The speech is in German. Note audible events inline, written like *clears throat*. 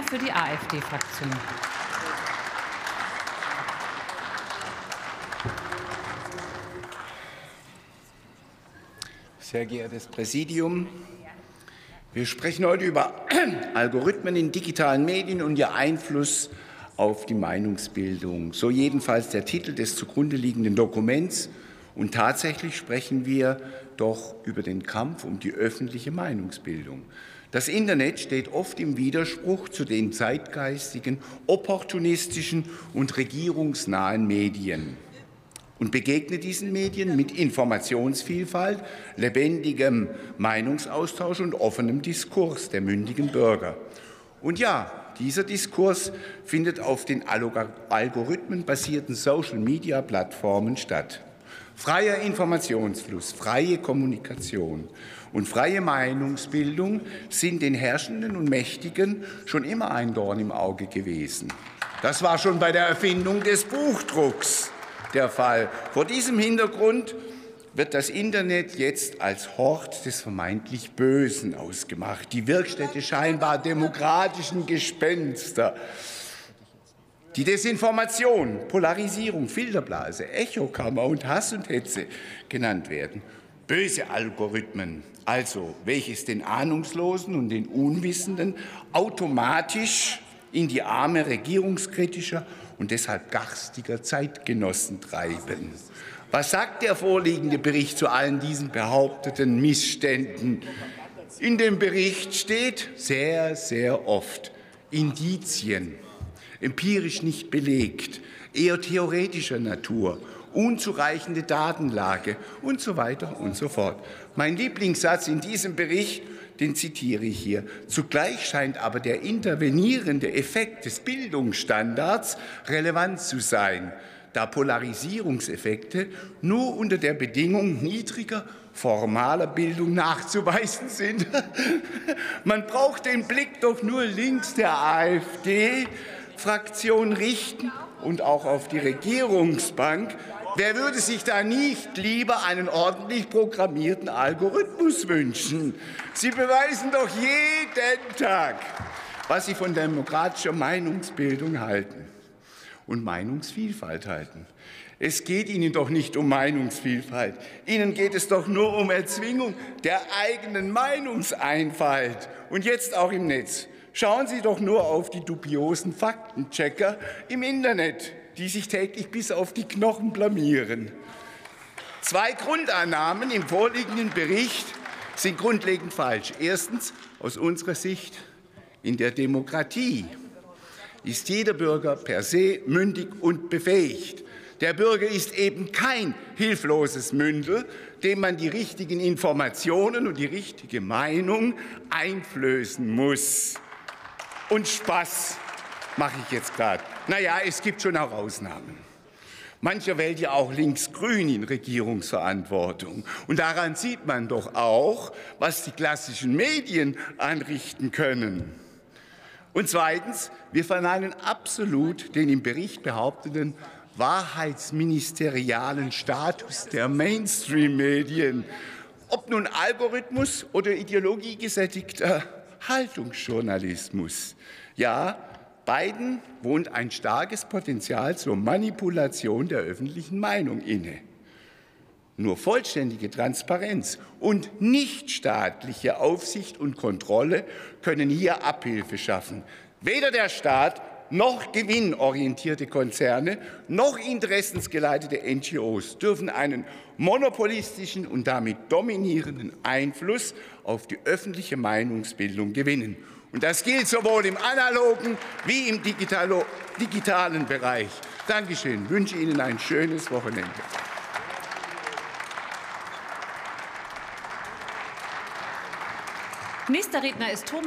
Lindner für die AfD-Fraktion. Sehr geehrtes Präsidium, wir sprechen heute über *clears throat* Algorithmen in digitalen Medien und ihr Einfluss auf die Meinungsbildung. So jedenfalls der Titel des zugrunde liegenden Dokuments. Und tatsächlich sprechen wir doch über den Kampf um die öffentliche Meinungsbildung. Das Internet steht oft im Widerspruch zu den zeitgeistigen, opportunistischen und regierungsnahen Medien und begegnet diesen Medien mit Informationsvielfalt, lebendigem Meinungsaustausch und offenem Diskurs der mündigen Bürger. Und ja, dieser Diskurs findet auf den algorithmenbasierten Social-Media-Plattformen statt. Freier Informationsfluss, freie Kommunikation und freie Meinungsbildung sind den Herrschenden und Mächtigen schon immer ein Dorn im Auge gewesen. Das war schon bei der Erfindung des Buchdrucks der Fall. Vor diesem Hintergrund wird das Internet jetzt als Hort des vermeintlich Bösen ausgemacht, die Wirkstätte scheinbar demokratischen Gespenster. Die Desinformation, Polarisierung, Filterblase, Echokammer und Hass und Hetze genannt werden. Böse Algorithmen, also welches den Ahnungslosen und den Unwissenden automatisch in die Arme regierungskritischer und deshalb garstiger Zeitgenossen treiben. Was sagt der vorliegende Bericht zu allen diesen behaupteten Missständen? In dem Bericht steht sehr, sehr oft Indizien, empirisch nicht belegt, eher theoretischer Natur, unzureichende Datenlage und so weiter und so fort. Mein Lieblingssatz in diesem Bericht den zitiere ich hier. Zugleich scheint aber der intervenierende Effekt des Bildungsstandards relevant zu sein, da Polarisierungseffekte nur unter der Bedingung niedriger formaler Bildung nachzuweisen sind. *laughs* Man braucht den Blick doch nur links der AfD-Fraktion richten und auch auf die Regierungsbank, Wer würde sich da nicht lieber einen ordentlich programmierten Algorithmus wünschen? Sie beweisen doch jeden Tag, was Sie von demokratischer Meinungsbildung halten und Meinungsvielfalt halten. Es geht Ihnen doch nicht um Meinungsvielfalt. Ihnen geht es doch nur um Erzwingung der eigenen Meinungseinfalt und jetzt auch im Netz. Schauen Sie doch nur auf die dubiosen Faktenchecker im Internet die sich täglich bis auf die Knochen blamieren. Zwei Grundannahmen im vorliegenden Bericht sind grundlegend falsch. Erstens, aus unserer Sicht, in der Demokratie ist jeder Bürger per se mündig und befähigt. Der Bürger ist eben kein hilfloses Mündel, dem man die richtigen Informationen und die richtige Meinung einflößen muss. Und Spaß mache ich jetzt gerade. Naja, es gibt schon auch Ausnahmen. Mancher wählt ja auch linksgrün in Regierungsverantwortung. Und daran sieht man doch auch, was die klassischen Medien anrichten können. Und zweitens, wir verneinen absolut den im Bericht behaupteten wahrheitsministerialen Status der Mainstream-Medien. Ob nun Algorithmus oder ideologiegesättigter Haltungsjournalismus. Ja, Beiden wohnt ein starkes Potenzial zur Manipulation der öffentlichen Meinung inne. Nur vollständige Transparenz und nichtstaatliche Aufsicht und Kontrolle können hier Abhilfe schaffen. Weder der Staat noch gewinnorientierte Konzerne noch interessensgeleitete NGOs dürfen einen monopolistischen und damit dominierenden Einfluss auf die öffentliche Meinungsbildung gewinnen. Und das gilt sowohl im analogen wie im digitalen Bereich. Dankeschön. Ich wünsche Ihnen ein schönes Wochenende. Nächster Redner ist Thomas